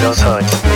Dos Hoy.